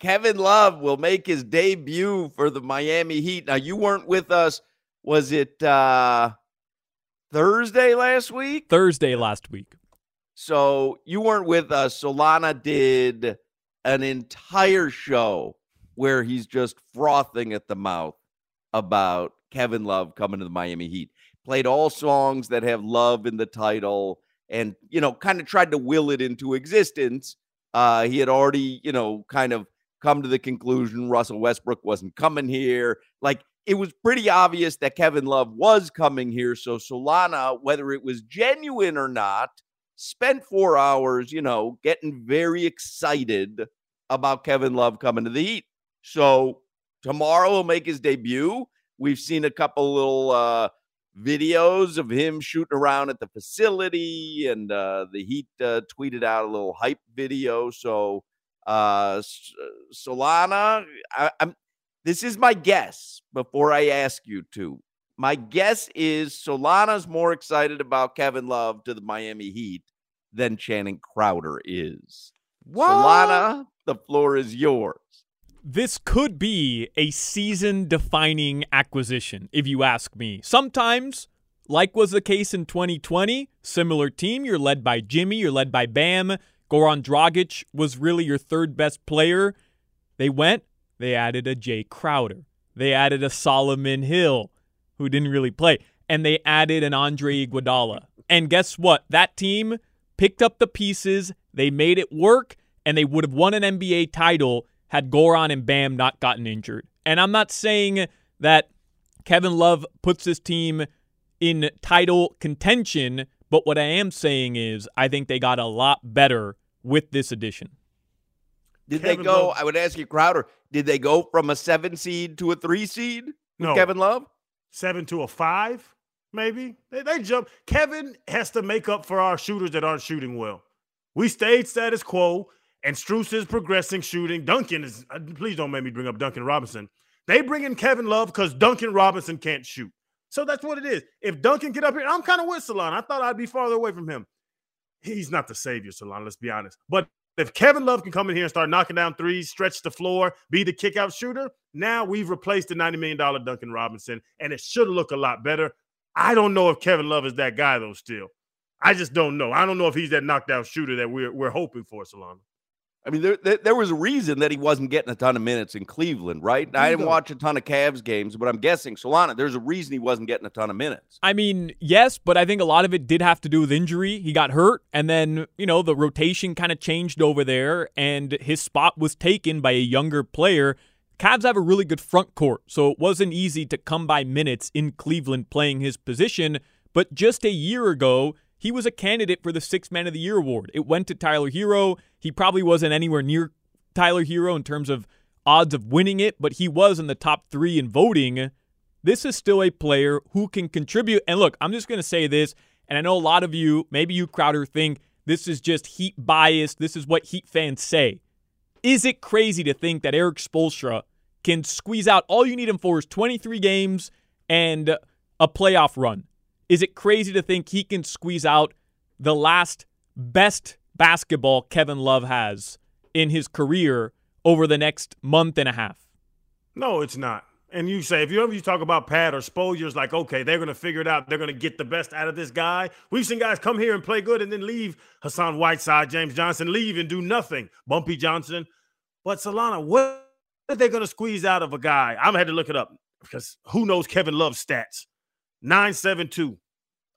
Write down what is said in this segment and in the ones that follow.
Kevin Love will make his debut for the Miami Heat. Now, you weren't with us. Was it uh, Thursday last week? Thursday last week. So you weren't with us. Solana did an entire show where he's just frothing at the mouth about Kevin Love coming to the Miami Heat. Played all songs that have love in the title and, you know, kind of tried to will it into existence. Uh, he had already, you know, kind of come to the conclusion Russell Westbrook wasn't coming here. Like it was pretty obvious that Kevin Love was coming here. So Solana, whether it was genuine or not, spent four hours, you know, getting very excited about Kevin Love coming to the Heat. So tomorrow he'll make his debut. We've seen a couple little uh, videos of him shooting around at the facility, and uh, the Heat uh, tweeted out a little hype video. So uh, Solana, I, I'm. This is my guess before I ask you to. My guess is Solana's more excited about Kevin Love to the Miami Heat than Channing Crowder is. What? Solana, the floor is yours. This could be a season defining acquisition, if you ask me. Sometimes, like was the case in 2020, similar team, you're led by Jimmy, you're led by Bam. Goran Dragic was really your third best player. They went, they added a Jae Crowder. They added a Solomon Hill, who didn't really play. And they added an Andre Iguodala. And guess what? That team picked up the pieces, they made it work, and they would have won an NBA title had Goran and Bam not gotten injured. And I'm not saying that Kevin Love puts this team in title contention, but what I am saying is I think they got a lot better with this addition. Did Kevin they go? Love. I would ask you, Crowder. Did they go from a seven seed to a three seed? No, Kevin Love. Seven to a five, maybe. They, they jump. Kevin has to make up for our shooters that aren't shooting well. We stayed status quo, and Strus is progressing shooting. Duncan is. Uh, please don't make me bring up Duncan Robinson. They bring in Kevin Love because Duncan Robinson can't shoot. So that's what it is. If Duncan get up here, I'm kind of with Salon. I thought I'd be farther away from him. He's not the savior, Salon. Let's be honest. But if Kevin Love can come in here and start knocking down threes, stretch the floor, be the kickout shooter, now we've replaced the $90 million Duncan Robinson, and it should look a lot better. I don't know if Kevin Love is that guy, though, still. I just don't know. I don't know if he's that knockdown shooter that we're, we're hoping for, Solana. I mean, there, there, there was a reason that he wasn't getting a ton of minutes in Cleveland, right? I didn't watch a ton of Cavs games, but I'm guessing Solana. There's a reason he wasn't getting a ton of minutes. I mean, yes, but I think a lot of it did have to do with injury. He got hurt, and then you know the rotation kind of changed over there, and his spot was taken by a younger player. Cavs have a really good front court, so it wasn't easy to come by minutes in Cleveland playing his position. But just a year ago, he was a candidate for the Six Man of the Year award. It went to Tyler Herro. He probably wasn't anywhere near Tyler Herro in terms of odds of winning it, but he was in the top three in voting. This is still a player who can contribute. And look, I'm just going to say this, and I know a lot of you, maybe you, Crowder, think this is just Heat bias. This is what Heat fans say. Is it crazy to think that Erik Spoelstra can squeeze out all you need him for is 23 games and a playoff run? Is it crazy to think he can squeeze out the last best basketball Kevin Love has in his career over the next month and a half? No, it's not. And you say, if you ever you talk about Pat or Spoelstra, it's like, okay, they're to figure it out. They're to get the best out of this guy. We've seen guys come here and play good and then leave. Hassan Whiteside, James Johnson leave and do nothing. Bumpy Johnson. But Solana, what are they to squeeze out of a guy? I'm had to look it up because who knows Kevin Love's stats? 972.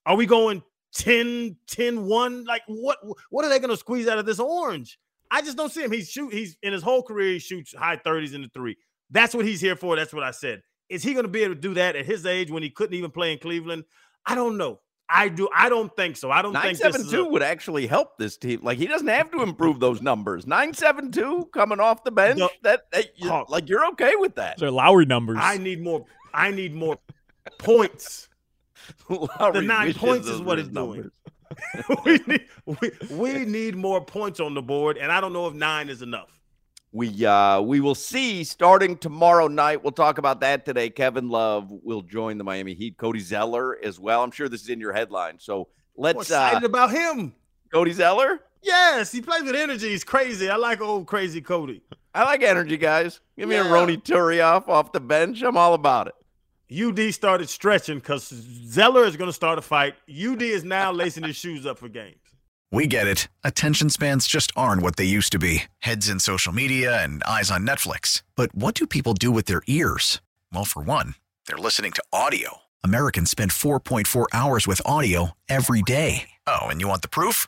Are we going 10 10 1? Like what what are they going to squeeze out of this orange? I just don't see him. He's shoot he's in his whole career he shoots high 30s in the 3. That's what he's here for. That's what I said. Is he going to be able to do that at his age when he couldn't even play in Cleveland? I don't know. I do. I don't think so. I don't Nine think seven this two a- would actually help this team. Like he doesn't have to improve those numbers. Nine seven two coming off the bench. No. that, that you- like you're okay with that. Those are Lowry numbers. I need more. I need more points. Lowry nine points is what it's doing. we, need, we, we need more points on the board, and I don't know if nine is enough. We uh we will see starting tomorrow night. We'll talk about that today. Kevin Love will join the Miami Heat. Cody Zeller as well. I'm sure this is in your headline. So let's uh excited about him. Cody Zeller. Yes, he plays with energy. He's crazy. I like old crazy Cody. I like energy, guys. Give me a Yeah. Ronny Turiaf off the bench. I'm all about it. UD started stretching because Zeller is going to start a fight. UD is now lacing his shoes up for games. We get it. Attention spans just aren't what they used to be heads in social media and eyes on Netflix. But what do people do with their ears? Well, for one, they're listening to audio. Americans spend 4.4 hours with audio every day. Oh, and you want the proof?